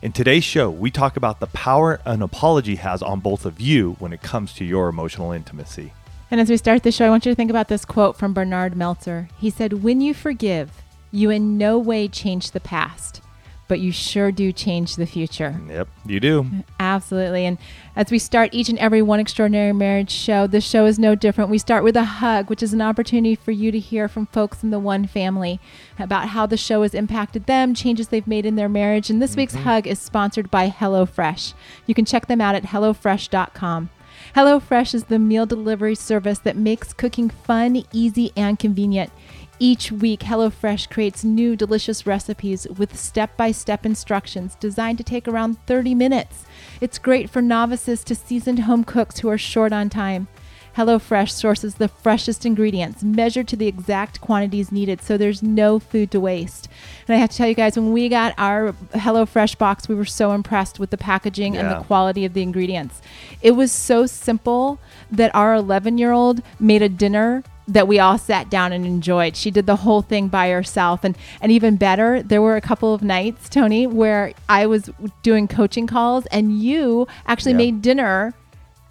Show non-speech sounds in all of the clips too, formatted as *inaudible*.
In today's show, we talk about the power an apology has on both of you when it comes to your emotional intimacy. And as we start the show, I want you to think about this quote from Bernard Meltzer. He said, When you forgive, you in no way change the past but you sure do change the future. Yep, you do. Absolutely. And as we start each and every One Extraordinary Marriage show, this show is no different. We start with a hug, which is an opportunity for you to hear from folks in the One family about how the show has impacted them, changes they've made in their marriage. And this mm-hmm. week's hug is sponsored by HelloFresh. You can check them out at HelloFresh.com. HelloFresh is the meal delivery service that makes cooking fun, easy, and convenient. Each week, HelloFresh creates new delicious recipes with step by step instructions designed to take around 30 minutes. It's great for novices to seasoned home cooks who are short on time. HelloFresh sources the freshest ingredients, measured to the exact quantities needed, so there's no food to waste. And I have to tell you guys, when we got our HelloFresh box, we were so impressed with the packaging yeah. and the quality of the ingredients. It was so simple that our 11 year old made a dinner that we all sat down and enjoyed. She did the whole thing by herself. And, and even better, there were a couple of nights, Tony, where I was doing coaching calls and you actually yeah. made dinner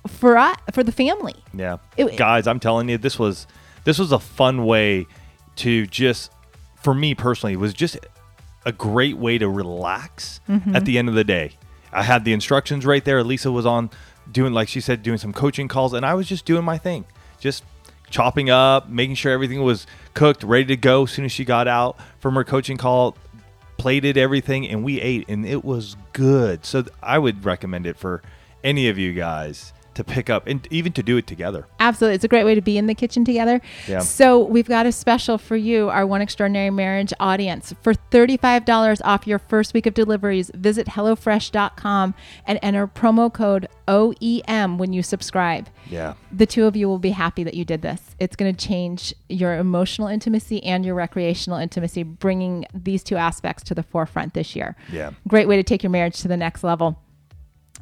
for us, for the family. Yeah. It, Guys, I'm telling you, this was this was a fun way to just for me personally, it was just a great way to relax mm-hmm. at the end of the day. I had the instructions right there. Lisa was on doing like she said doing some coaching calls and I was just doing my thing. Just chopping up, making sure everything was cooked, ready to go as soon as she got out from her coaching call, plated everything, and we ate, and it was good. So I would recommend it for any of you guys to pick up and even to do it together. Absolutely. It's a great way to be in the kitchen together. Yeah. So we've got a special for you, our One Extraordinary Marriage audience. For $35 off your first week of deliveries, visit HelloFresh.com and enter promo code OEM when you subscribe. Yeah. The two of you will be happy that you did this. It's going to change your emotional intimacy and your recreational intimacy, bringing these two aspects to the forefront this year. Yeah. Great way to take your marriage to the next level.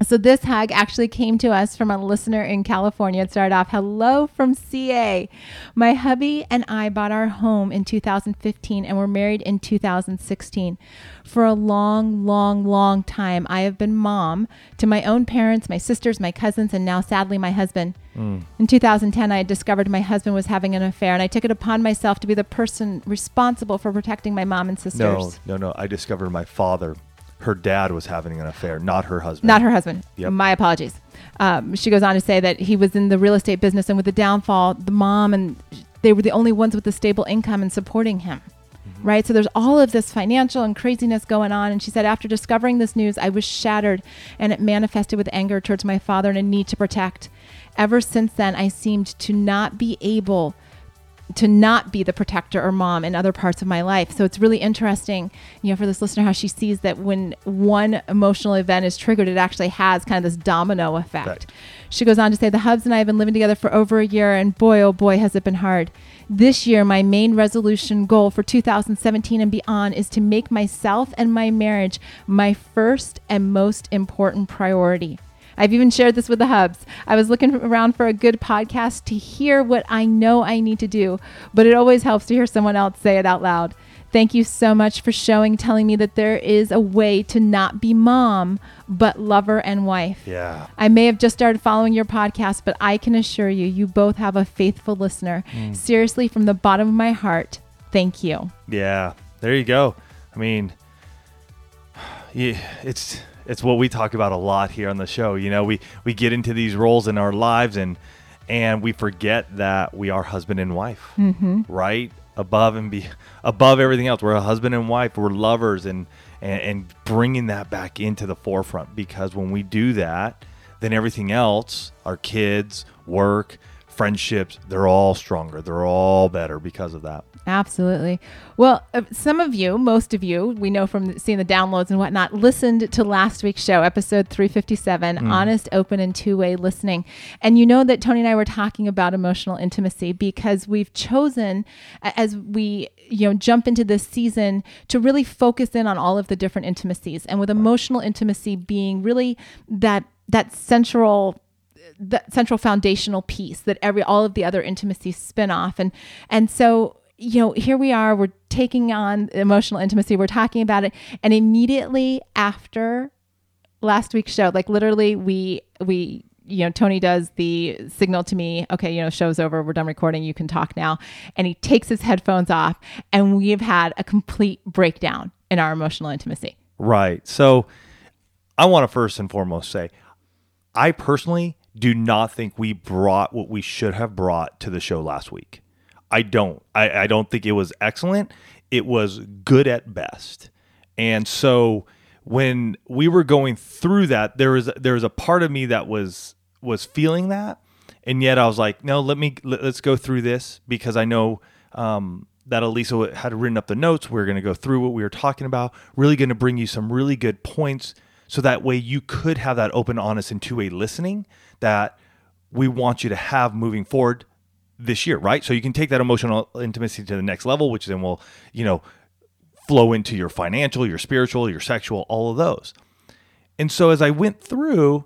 So this hug actually came to us from a listener in California. It started off, "Hello from CA. My hubby and I bought our home in 2015 and were married in 2016. For a long, long, long time, I have been mom to my own parents, my sisters, my cousins, and now sadly my husband. Mm. In 2010, I had discovered my husband was having an affair, and I took it upon myself to be the person responsible for protecting my mom and sisters. No, no, no. I discovered my father her dad was having an affair, not her husband. Not her husband. Yep. My apologies. Um, she goes on to say that he was in the real estate business, and with the downfall, the mom and they were the only ones with a stable income and supporting him. Mm-hmm. Right. So there's all of this financial and craziness going on. And she said, after discovering this news, I was shattered and it manifested with anger towards my father and a need to protect. Ever since then, I seemed to not be able to not be the protector or mom in other parts of my life. So it's really interesting, you know, for this listener how she sees that when one emotional event is triggered, it actually has kind of this domino effect. Right. She goes on to say, The Hubs and I have been living together for over a year, and boy, oh boy, has it been hard. This year, my main resolution goal for 2017 and beyond is to make myself and my marriage my first and most important priority. I've even shared this with the hubs. I was looking around for a good podcast to hear what I know I need to do, but it always helps to hear someone else say it out loud. Thank you so much for showing, telling me that there is a way to not be mom, but lover and wife. Yeah. I may have just started following your podcast, but I can assure you, you both have a faithful listener. Mm. Seriously, from the bottom of my heart, thank you. Yeah. There you go. I mean, *sighs* yeah, it's it's what we talk about a lot here on the show. You know, we we get into these roles in our lives and and we forget that we are husband and wife, mm-hmm. right? Above and be above everything else, we're a husband and wife. We're lovers, and, and and bringing that back into the forefront because when we do that, then everything else, our kids, work, friendships, they're all stronger. They're all better because of that. Absolutely. Well, uh, some of you, most of you, we know from seeing the downloads and whatnot, listened to last week's show, episode 357, Mm. Honest, Open, and Two Way Listening. And you know that Tony and I were talking about emotional intimacy because we've chosen, as we you know jump into this season, to really focus in on all of the different intimacies. And with emotional intimacy being really that that central the central foundational piece that every all of the other intimacies spin off. And and so you know here we are we're taking on emotional intimacy we're talking about it. And immediately after last week's show like literally we we you know tony does the signal to me okay you know show's over we're done recording you can talk now. And he takes his headphones off and we've had a complete breakdown in our emotional intimacy. Right. So I want to first and foremost say I personally do not think we brought what we should have brought to the show last week. I don't. I, I don't think it was excellent. It was good at best. And so when we were going through that, there was there was a part of me that was was feeling that, and yet I was like, no, let me let, us go through this because I know um, that Alisa had written up the notes. We are going to go through what we were talking about. Really going to bring you some really good points, so that way you could have that open, honest, and two way listening that we want you to have moving forward this year, right? So you can take that emotional intimacy to the next level, which then will, you know, flow into your financial, your spiritual, your sexual, all of those. And so as I went through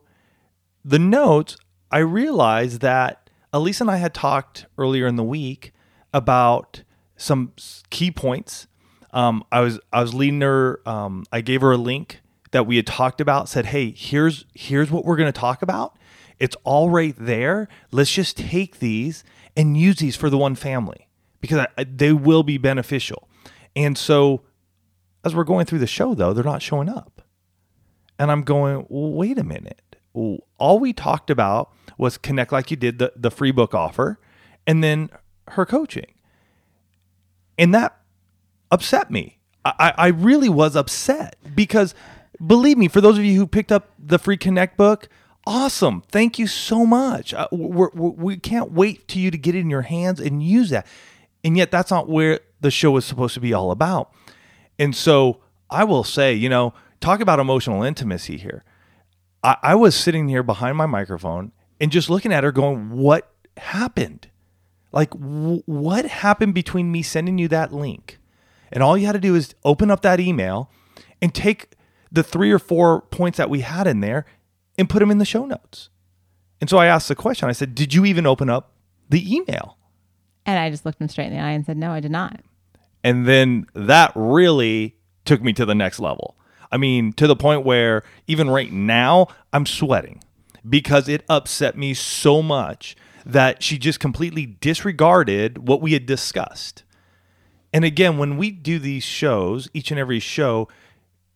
the notes, I realized that Alisa and I had talked earlier in the week about some key points. Um, I was I was leading her. Um, I gave her a link that we had talked about. Said, "Hey, here's here's what we're going to talk about. It's all right there. Let's just take these and use these for the one family because I, they will be beneficial." And so, as we're going through the show, though, they're not showing up. And I'm going, well, wait a minute. All we talked about was Connect Like You Did, the, the free book offer, and then her coaching. And that upset me. I I really was upset because believe me, for those of you who picked up the free Connect book, awesome. Thank you so much. Uh, we're, we're, we can't wait to you to get it in your hands and use that. And yet, that's not where the show is supposed to be all about. And so I will say, you know, talk about emotional intimacy here. I, I was sitting here behind my microphone and just looking at her going, what happened? Like, w- what happened between me sending you that link? And all you had to do is open up that email and take the three or four points that we had in there and put them in the show notes. And so I asked the question I said, Did you even open up the email? and i just looked him straight in the eye and said no i did not And then that really took me to the next level. I mean, to the point where even right now, I'm sweating because it upset me so much that she just completely disregarded what we had discussed. And again, when we do these shows, each and every show,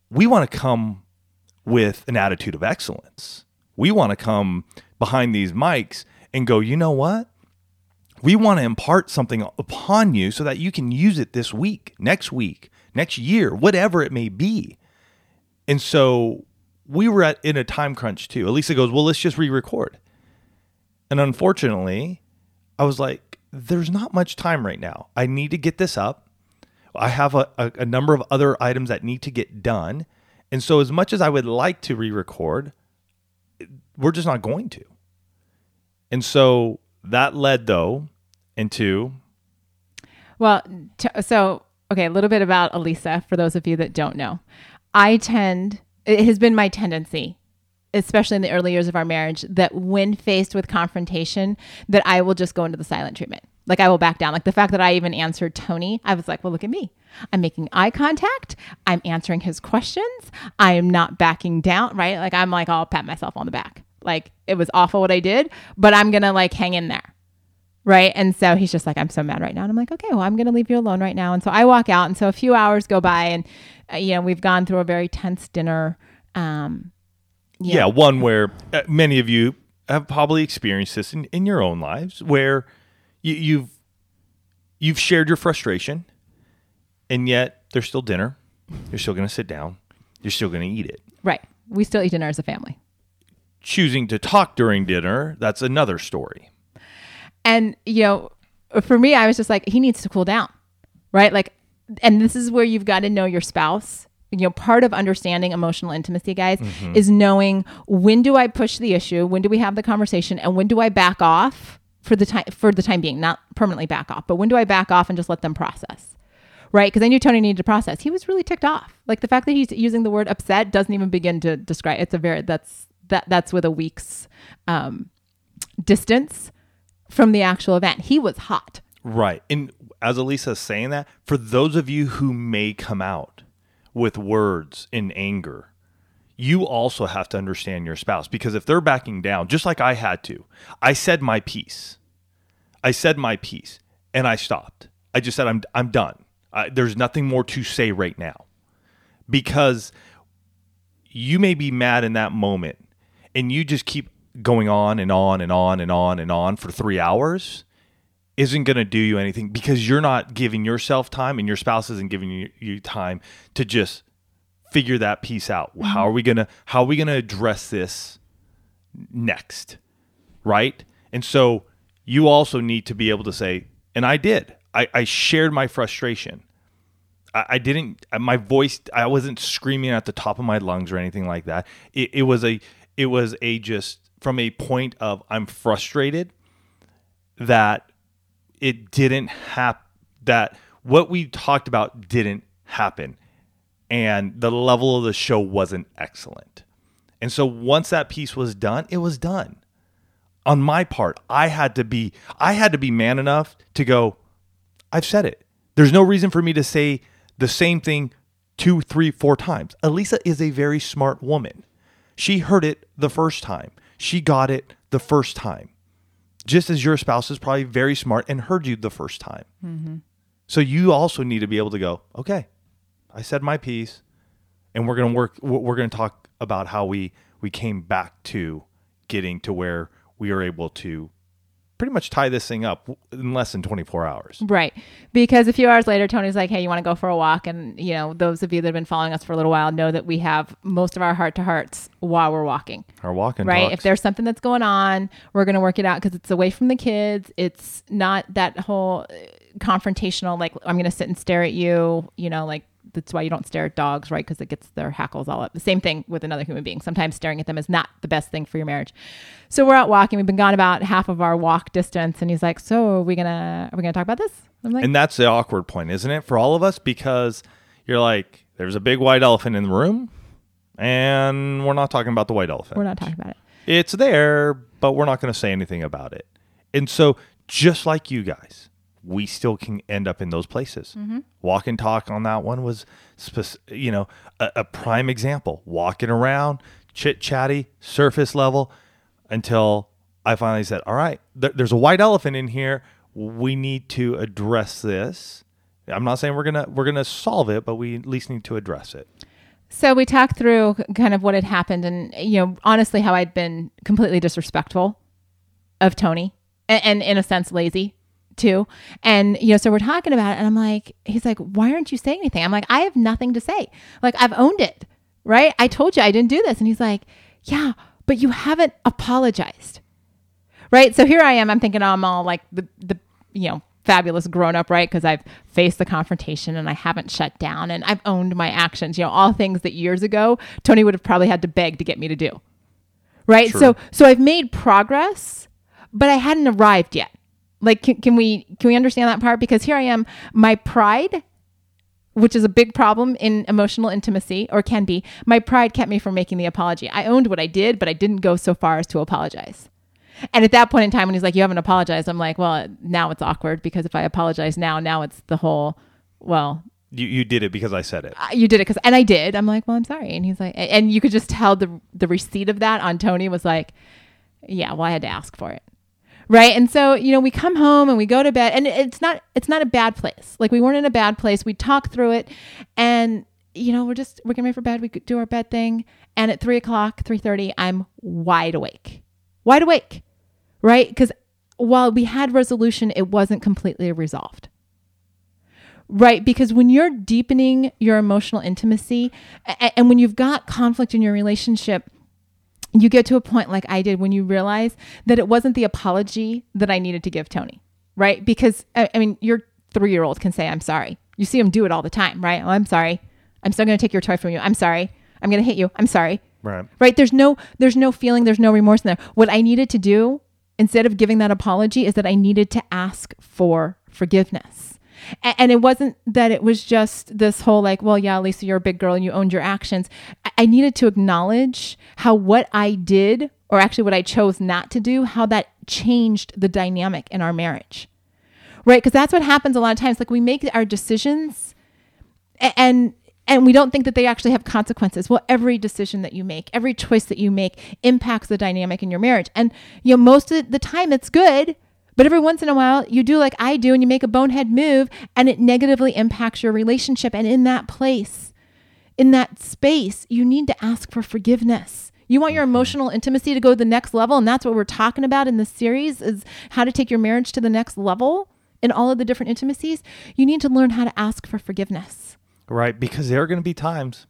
we want to come with an attitude of excellence. We want to come behind these mics and go, you know what? We want to impart something upon you so that you can use it this week, next week, next year, whatever it may be. And so we were at in a time crunch too. Alisa goes, "Well, let's just re-record." And unfortunately, I was like, "There's not much time right now. I need to get this up. I have a, a, a number of other items that need to get done." And so, as much as I would like to re-record, we're just not going to. And so that led though into Well, t- so okay, a little bit about Alisa for those of you that don't know. I tend it has been my tendency especially in the early years of our marriage that when faced with confrontation that I will just go into the silent treatment. Like I will back down. Like the fact that I even answered Tony, I was like, "Well, look at me. I'm making eye contact. I'm answering his questions. I am not backing down, right? Like I'm like, I'll pat myself on the back. Like it was awful what I did, but I'm going to like hang in there." Right. And so he's just like, I'm so mad right now. And I'm like, okay, well, I'm going to leave you alone right now. And so I walk out. And so a few hours go by and, uh, you know, we've gone through a very tense dinner. Um, yeah, one where uh, many of you have probably experienced this in, in your own lives where you, you've you've shared your frustration and yet there's still dinner. You're still going to sit down. You're still going to eat it. right. We still eat dinner as a family. Choosing to talk during dinner, that's another story. And, you know, for me, I was just like, he needs to cool down, right? Like, and this is where you've got to know your spouse. You know, part of understanding emotional intimacy, guys, Mm-hmm. is knowing when do I push the issue, when do we have the conversation, and when do I back off for the time for the time being, not permanently back off, but when do I back off and just let them process? Right? Because I knew Tony needed to process. He was really ticked off. Like the fact that he's using the word upset doesn't even begin to describe. It's a very that's that that's with a week's um, distance from the actual event. He was hot. Right. And as Alisa's saying that, for those of you who may come out with words in anger, you also have to understand your spouse because if they're backing down, just like I had to, I said my piece. I said my piece and I stopped. I just said, I'm, I'm done. I, there's nothing more to say right now because you may be mad in that moment and you just keep going on and on and on and on and on for three hours isn't going to do you anything because you're not giving yourself time and your spouse isn't giving you, you time to just figure that piece out. How mm-hmm. are we going to how are we to address this next? Right? And so you also need to be able to say, and I did. I, I shared my frustration. I, I didn't uh, my voice I wasn't screaming at the top of my lungs or anything like that. It, it was a it was a just from a point of I'm frustrated that it didn't happen that what we talked about didn't happen and the level of the show wasn't excellent. And so once that piece was done, it was done. On my part, I had to be I had to be man enough to go I've said it. There's no reason for me to say the same thing two, three, four times. Alisa is a very smart woman. She heard it the first time. She got it the first time. Just as your spouse is probably very smart and heard you the first time. Mm-hmm. So you also need to be able to go, okay, I said my piece, and we're gonna work. We're gonna talk about how we we came back to getting to where we are able to pretty much tie this thing up in less than 24 hours. Right. Because a few hours later, Tony's like, hey, you want to go for a walk? And, you know, those of you that have been following us for a little while know that we have most of our heart to hearts while we're walking. Our walking right? talks. If there's something that's going on, we're going to work it out because it's away from the kids. It's not that whole uh, confrontational, like, I'm going to sit and stare at you, you know, like, that's why you don't stare at dogs, right? Because it gets their hackles all up. The same thing with another human being. Sometimes staring at them is not the best thing for your marriage. So we're out walking. We've been gone about half of our walk distance, and he's like, "So are we gonna are we gonna talk about this?" I'm like, And that's the awkward point, isn't it, for all of us? Because you're like, there's a big white elephant in the room, and we're not talking about the white elephant. "We're not talking about it." It's there, but we're not going to say anything about it. And so, just like you guys, we still can end up in those places. Mm-hmm. Walk and talk on that one was, spec- you know, a, a prime example. Walking around, chit chatty, surface level, until I finally said, "All right, th- there's a white elephant in here. We need to address this." I'm not saying we're gonna we're gonna solve it, but we at least need to address it. So we talked through kind of what had happened, and you know, honestly, how I'd been completely disrespectful of Tony, and, and in a sense, lazy too. And you know, so we're talking about it, and I'm like, he's like, "Why aren't you saying anything?" I'm like, "I have nothing to say. Like, I've owned it, right? I told you I didn't do this." And he's like, "Yeah, but you haven't apologized." right? So here I am. I'm thinking I'm all like the the you know fabulous grown up, right? Because I've faced the confrontation and I haven't shut down and I've owned my actions. You know, all things that years ago Tony would have probably had to beg to get me to do, right? True. So so I've made progress, but I hadn't arrived yet. Like, can, can we can we understand that part? Because here I am, my pride which is a big problem in emotional intimacy or can be my pride kept me from making the apology. I owned what i did but i didn't go so far as to apologize. And at that point in time when he's like you haven't apologized i'm like well now it's awkward because if i apologize now now it's the whole well You you did it because I said it. uh, you did it because and i did. I'm like well i'm sorry. And he's like and you could just tell the the receipt of that on tony was like yeah well i had to ask for it right? And so you know we come home and we go to bed and it's not it's not a bad place. Like we weren't in a bad place. We talk through it and you know we're just we're getting ready for bed. We do our bed thing and at 3 o'clock 3.30 i'm wide awake. Wide awake. Right? Because while we had resolution it wasn't completely resolved. Right, because when you're deepening your emotional intimacy and when you've got conflict in your relationship, you get to a point like I did when you realize that it wasn't the apology that I needed to give Tony, right? Because I, I mean, your three year old can say, I'm sorry. You see him do it all the time, right? Oh, I'm sorry. I'm still going to take your toy from you. I'm sorry. I'm going to hit you. I'm sorry. Right. Right. There's no, there's no feeling. There's no remorse in there. What I needed to do instead of giving that apology is that I needed to ask for forgiveness. A- And it wasn't that it was just this whole like, well, yeah, Lisa, you're a big girl and you owned your actions. I- I needed to acknowledge how what I did, or actually what I chose not to do, how that changed the dynamic in our marriage. Right? Because that's what happens a lot of times. Like we make our decisions a- and and we don't think that they actually have consequences. Well, every decision that you make, every choice that you make impacts the dynamic in your marriage. And you know, most of the time it's good, but every once in a while you do like I do and you make a bonehead move and it negatively impacts your relationship and in that place, in that space, you need to ask for forgiveness. You want your mm-hmm. emotional intimacy to go to the next level and that's what we're talking about in this series is how to take your marriage to the next level in all of the different intimacies. You need to learn how to ask for forgiveness. Right. Because there are going to be times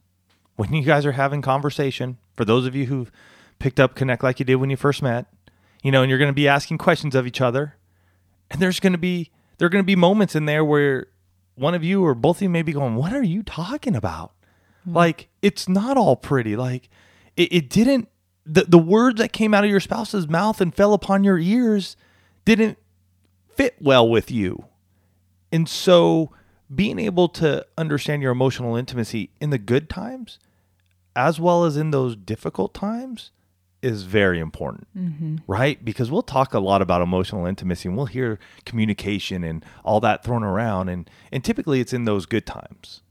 when you guys are having conversation, for those of you who've picked up Connect like you did when you first met, you know, and you're going to be asking questions of each other. And there's going to be, there are going to be moments in there where one of you or both of you may be going, What are you talking about? Hmm. Like, it's not all pretty. Like, it, it didn't, the, the words that came out of your spouse's mouth and fell upon your ears didn't fit well with you. And so being able to understand your emotional intimacy in the good times as well as in those difficult times is very important, mm-hmm. right? Because we'll talk a lot about emotional intimacy and we'll hear communication and all that thrown around. And, and typically it's in those good times.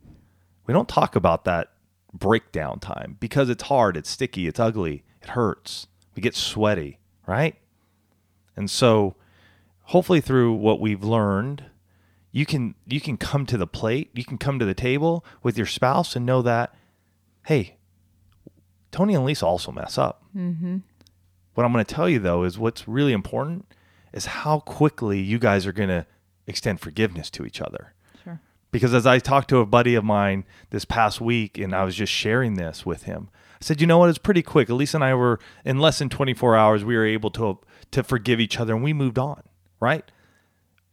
We don't talk about that breakdown time because it's hard, it's sticky, it's ugly, it hurts. We get sweaty, right? And so hopefully through what we've learned, you can you can come to the plate, you can come to the table with your spouse and know that, hey, Tony and Lisa also mess up. Mm-hmm. What I'm going to tell you though is what's really important is how quickly you guys are going to extend forgiveness to each other. Sure. Because as I talked to a buddy of mine this past week and I was just sharing this with him, I said, you know what, it's pretty quick. Elise and I were in less than 24 hours, we were able to to forgive each other and we moved on, right?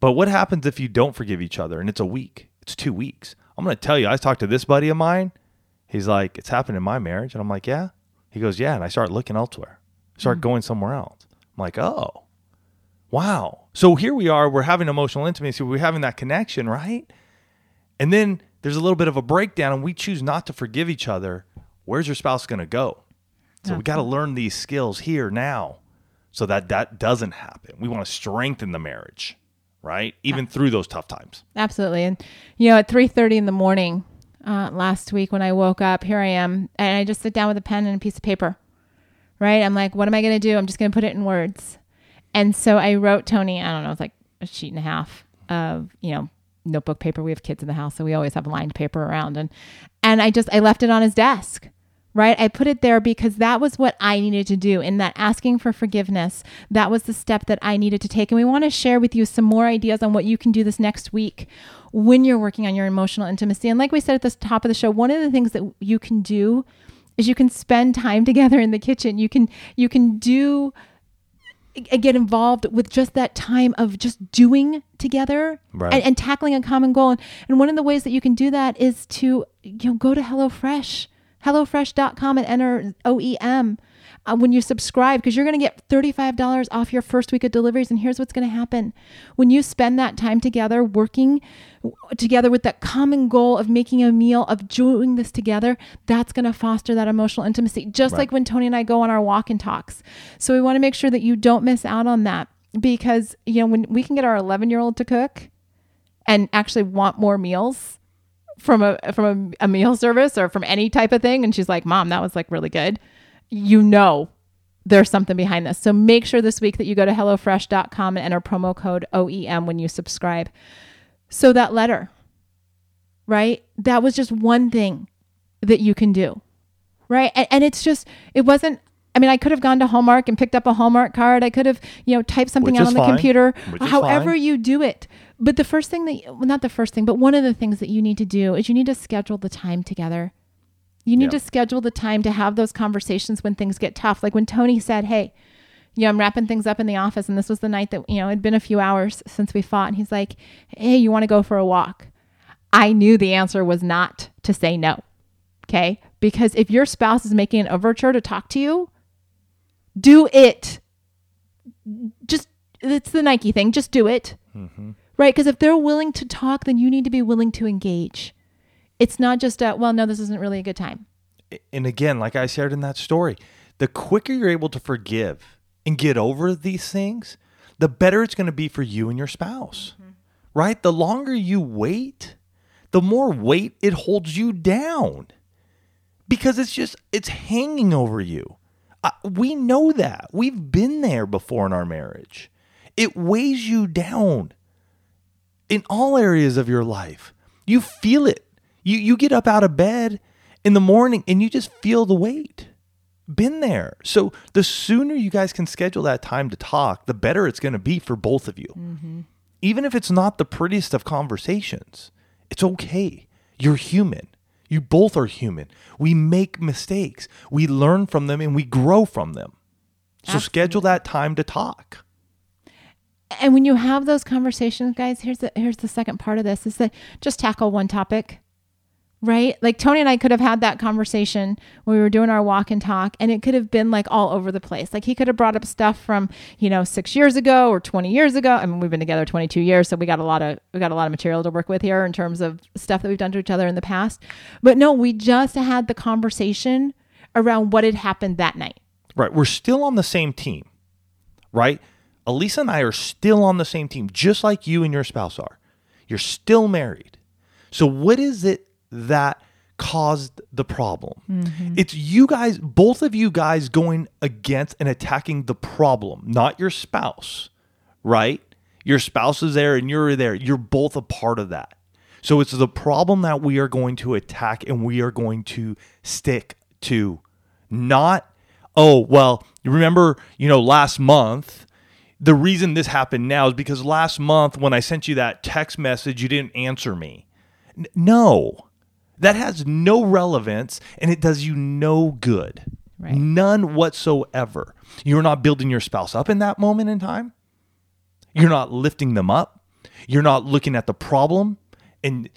But what happens if you don't forgive each other and it's a week? It's two weeks. I'm going to tell you, I talked to this buddy of mine. He's like, it's happened in my marriage. And I'm like, yeah. He goes, yeah. And I start looking elsewhere, start hmm. going somewhere else. I'm like, oh, wow. So here we are. We're having emotional intimacy. We're having that connection, right? And then there's a little bit of a breakdown and we choose not to forgive each other. Where's your spouse going to go? So we got to learn these skills here now so that that doesn't happen. We want to strengthen the marriage, right? Even through those tough times. Absolutely. And you know, at three thirty in the morning uh, last week when I woke up, here I am, and I just sit down with a pen and a piece of paper. Right? I'm like, what am I going to do? I'm just going to put it in words. And so I wrote Tony. I don't know, it's like a sheet and a half of you know notebook paper. We have kids in the house, so we always have lined paper around, and and I just I left it on his desk. Right? I put it there because that was what I needed to do in that asking for forgiveness. That was the step that I needed to take. And we want to share with you some more ideas on what you can do this next week when you're working on your emotional intimacy. And like we said at the top of the show, one of the things that you can do is you can spend time *laughs* together in the kitchen. You can you can do get involved with just that time of just doing together Right. and, and tackling a common goal. And, and one of the ways that you can do that is to you know go to HelloFresh, HelloFresh.com and enter OEM uh, when you subscribe because you're going to get $35 off your first week of deliveries. And here's what's going to happen when you spend that time together working together with that common goal of making a meal, of doing this together, that's going to foster that emotional intimacy, just Right. like when Tony and I go on our walk and talks. So we want to make sure that you don't miss out on that because, you know, when we can get our 11 year old to cook and actually want more meals from a from a, a meal service or from any type of thing and she's like mom that was like really good you know there's something behind this so make sure this week that you go to hellofresh.com and enter promo code oem when you subscribe so that letter right that was just one thing that you can do right and, and it's just it wasn't I mean, I could have gone to Hallmark and picked up a Hallmark card. I could have, you know, typed something Which out on the fine. computer. Which However you do it. But the first thing that, well, not the first thing, but one of the things that you need to do is you need to schedule the time together You need Yeah. to schedule the time to have those conversations when things get tough. Like when Tony said, Hey, you know, I'm wrapping things up in the office. And this was the night that, you know, it'd been a few hours since we fought. And he's like, Hey, you want to go for a walk? I knew the answer was not to say no. Okay. Because if your spouse is making an overture to talk to you, do it. Just, it's the Nike thing. Just do it. Mm-hmm. Right. Because if they're willing to talk, then you need to be willing to engage. It's not just a, well, no, this isn't really a good time. and again, like I shared in that story, the quicker you're able to forgive and get over these things, the better it's going to be for you and your spouse. Right? The longer you wait, the more weight it holds you down because it's just it's hanging over you. Uh, we know that. We've been there before in our marriage. It weighs you down in all areas of your life. You feel it. You you get up out of bed in the morning and you just feel the weight. Been there. So the sooner you guys can schedule that time to talk, the better it's going to be for both of you. Mm-hmm. Even if it's not the prettiest of conversations, it's okay. You're human. You both are human. We make mistakes. We learn from them and we grow from them. So schedule that time to talk. And when you have those conversations, guys, here's the here's the second part of this is that just tackle one topic. Right? Like Tony and I could have had that conversation when we were doing our walk and talk, and it could have been like all over the place. Like he could have brought up stuff from, you know, six years ago or 20 years ago. I mean, we've been together 22 years, so we got a lot of we got a lot of material to work with here in terms of stuff that we've done to each other in the past. But no, we just had the conversation around what had happened that night. Right. We're still on the same team, right? Alisa and I are still on the same team, just like you and your spouse are. You're still married. So, what is it that caused the problem? Mm-hmm. It's you guys, both of you guys going against and attacking the problem, not your spouse, right? Your spouse is there and you're there. You're both a part of that. So, it's the problem that we are going to attack and we are going to stick to, not oh well remember you know last month the reason this happened now is because last month when i sent you that text message you didn't answer me. N- no. That has no relevance and it does you no good. Right. none whatsoever. You're not building your spouse up in that moment in time. You're not lifting them up. You're not looking at the problem and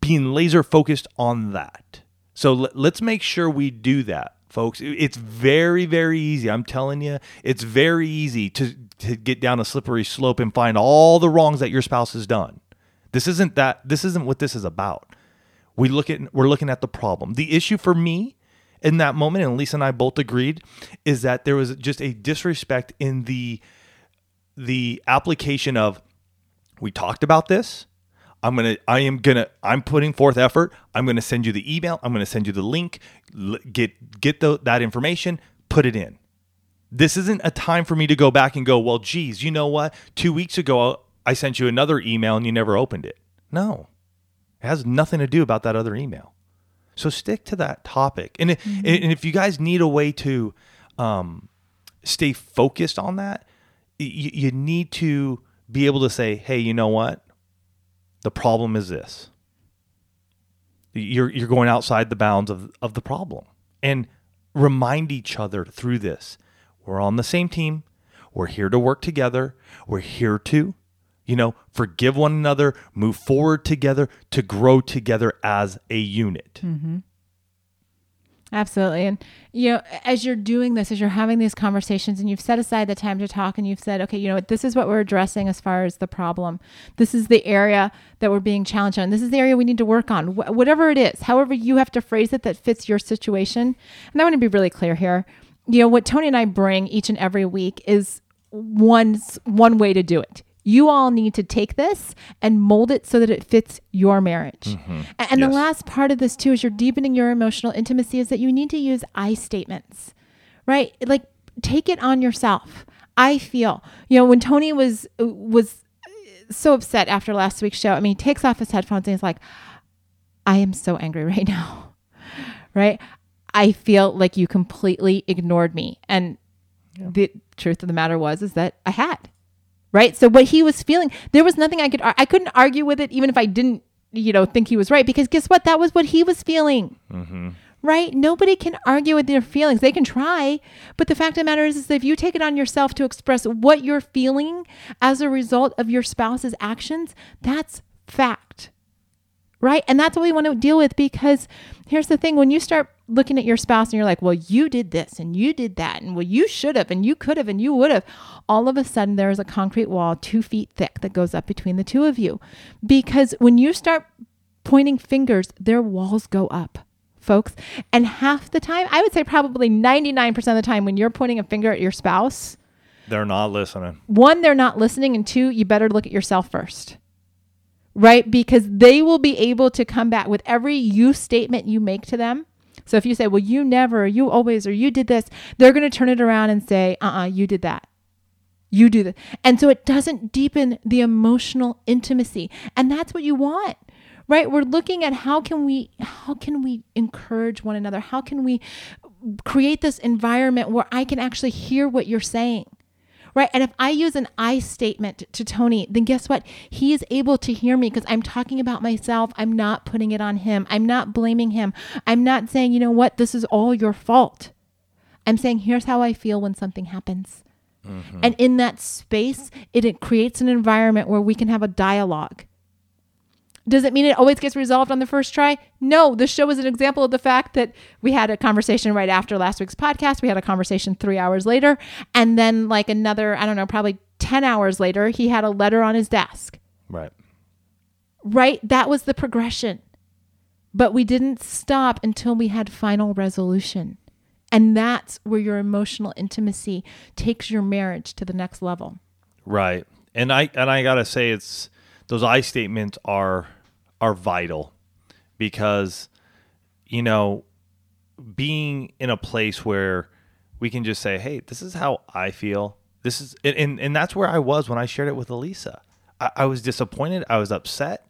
being laser focused on that. So let, let's make sure we do that folks. It's very very easy. I'm telling you it's very easy to to get down a slippery slope and find all the wrongs that your spouse has done. This isn't that this isn't what this is about. We look at we're looking at the problem. The issue for me in that moment and lisa and i both agreed is that there was just a disrespect in the the application of we talked about this i'm gonna i am gonna i'm putting forth effort. I'm gonna send you the email. I'm gonna send you the link. L- get get the, that information. Put it in. This isn't a time for me to go back and go well geez you know what? Two weeks ago i sent you another email and you never opened it. No. It has nothing to do about that other email. So stick to that topic. And, Mm-hmm. and if you guys need a way to um, stay focused on that you, you need to be able to say hey you know what the problem is this. You're you're going outside the bounds of of the problem and remind each other through this. We're on the same team. We're here to work together. We're here to you know forgive one another move forward together to grow together as a unit mm-hmm. Absolutely. And, you know, as you're doing this, as you're having these conversations and you've set aside the time to talk and you've said, okay, you know what, this is what we're addressing as far as the problem. This is the area that we're being challenged on. This is the area we need to work on. Wh- whatever it is, however you have to phrase it that fits your situation. And I want to be really clear here. You know, what Tony and I bring each and every week is one, one way to do it. You all need to take this and mold it so that it fits your marriage. Mm-hmm. A- And the Yes. last part of this too is you're deepening your emotional intimacy is that you need to use I statements. Right? Like take it on yourself. I feel. You know, when Tony was was so upset after last week's show, I mean, he takes off his headphones and he's like, I am so angry *laughs* right now. Right? I feel like you completely ignored me. And the truth of the matter was is that I had. Right? So what he was feeling, there was nothing I could I couldn't argue with it even if I didn't, you know, think he was right because guess what? That was what he was feeling. Mm-hmm. right? Nobody can argue with their feelings. They can try, but the fact of the matter is, is if you take it on yourself to express what you're feeling as a result of your spouse's actions, that's fact. Right? And that's what we want to deal with because here's the thing when you start looking at your spouse and you're like, well, you did this and you did that, and well, you should have, and you could have, and you would have, all of a sudden there is a concrete wall two feet thick that goes up between the two of you. Because when you start pointing fingers, their walls go up folks. And half the time, I would say probably 99% of the time, when you're pointing a finger at your spouse, they're not listening. One, they're not listening. And two, you better look at yourself first. Right? Because they will be able to come back with every you statement you make to them. So if you say, well, you never, you always, or you did this, they're going to turn it around and say, uh uh-uh, uh you did that. You do that. And so it doesn't deepen the emotional intimacy. And that's what you want right we're looking at how can we how can we encourage one another how can we create this environment where i can actually hear what you're saying right? And if i use an i statement to tony then guess what? He is able to hear me because i'm talking about myself. I'm not putting it on him. I'm not blaming him. I'm not saying you know what? This is all your fault. I'm saying here's how i feel when something happens. Mm-hmm. and in that space it, it creates an environment where we can have a dialogue does it mean it always gets resolved on the first try? No, the show is an example of the fact that we had a conversation right after last week's podcast. We had a conversation three hours later. And then, like another, I don't know, probably 10 hours later, he had a letter on his desk. Right. Right? That was the progression. But we didn't stop until we had final resolution. And that's where your emotional intimacy takes your marriage to the next level. Right. And I and I got to say it's those I statements are are vital because you know being in a place where we can just say hey this is how i feel. This is and and that's where i was when i shared it with alisa. I, I was disappointed. I was upset.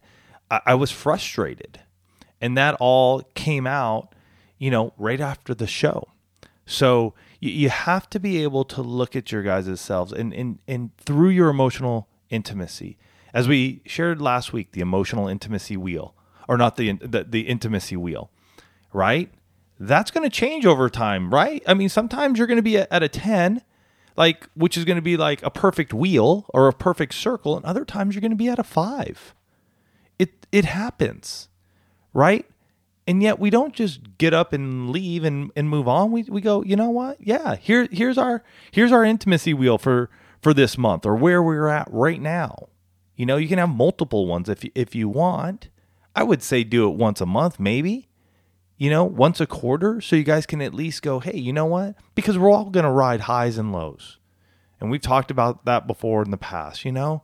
I, I was frustrated. And that all came out you know right after the show. So you, you have to be able to look at your guys' selves and, and and through your emotional intimacy as we shared last week, the emotional intimacy wheel, or not the the, the intimacy wheel, right? That's going to change over time, right? I mean, sometimes you're going to be at, a 10, like which is going to be like a perfect wheel or a perfect circle, and other times you're going to be at a 5. It it happens, right? and yet we don't just get up and leave and, and move on we, we go you know what yeah here here's our here's our intimacy wheel for for this month or where we're at right now you know, you can have multiple ones if if you want. I would say do it once a month, maybe. You know, once a quarter, so you guys can at least go, hey, you know what? Because we're all going to ride highs and lows. And we've talked about that before in the past, you know?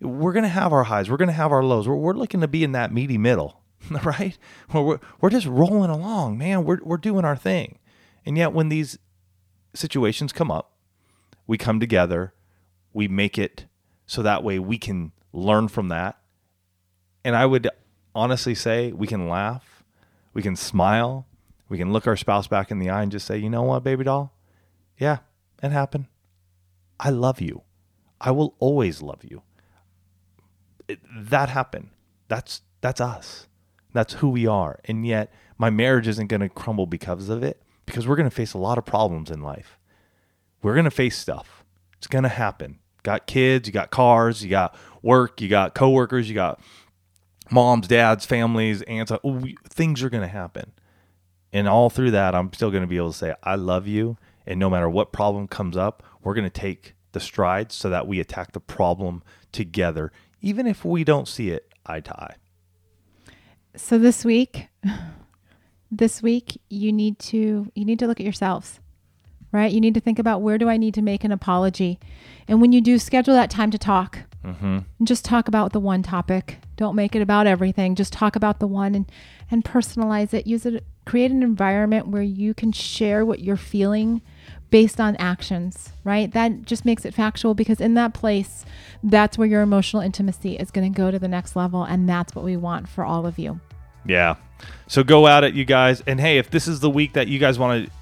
We're going to have our highs, we're going to have our lows. We're, we're looking to be in that meaty middle, *laughs* right? Where We're, we're just rolling along, man. We're, we're doing our thing. And yet, when these situations come up, we come together, we make it so that way we can learn from that. And I would honestly say we can laugh, we can smile, we can look our spouse back in the eye and just say, you know what, baby doll? Yeah, it happened. I love you. I will always love you. It, that happened. That's that's us. That's who we are. And yet my marriage isn't going to crumble because of it because we're going to face a lot of problems in life. We're going to face stuff. It's going to happen. Got kids, you got cars, you got work, you got coworkers, you got moms, dads, families, aunts. Uh, things are going to happen. And all through that, I'm still going to be able to say, I love you. And no matter what problem comes up, we're going to take the strides so that we attack the problem together, even if we don't see it eye to eye. So this week, this week you need to you need to look at yourselves right? You need to think about where do I need to make an apology? And when you do, schedule that time to talk. Mm-hmm. And just talk about the one topic. Don't make it about everything. Just talk about the one and, and personalize it. Use it. Create an environment where you can share what you're feeling based on actions, right? That just makes it factual because in that place, that's where your emotional intimacy is going to go to the next level. And that's what we want for all of you. Yeah. So go out at it, you guys. And hey, if this is the week that you guys want to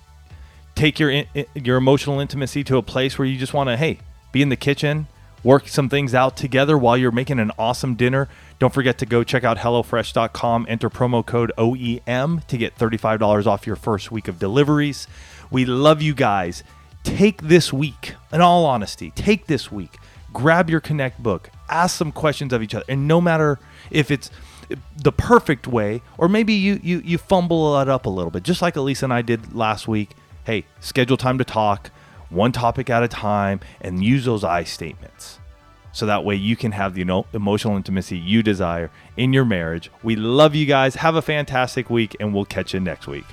take your your emotional intimacy to a place where you just want to hey be in the kitchen work some things out together while you're making an awesome dinner. Don't forget to go check out HelloFresh.com, enter promo code OEM to get $35 off your first week of deliveries. We love you guys. Take this week, in all honesty, take this week, grab your Connect book, ask some questions of each other, and no matter if it's the perfect way or maybe you you you fumble it up a little bit just like alisa and i did last week hey schedule time to talk one topic at a time and use those i statements. So that way you can have the emo- emotional intimacy you desire in your marriage. We love you guys. Have a fantastic week and we'll catch you next week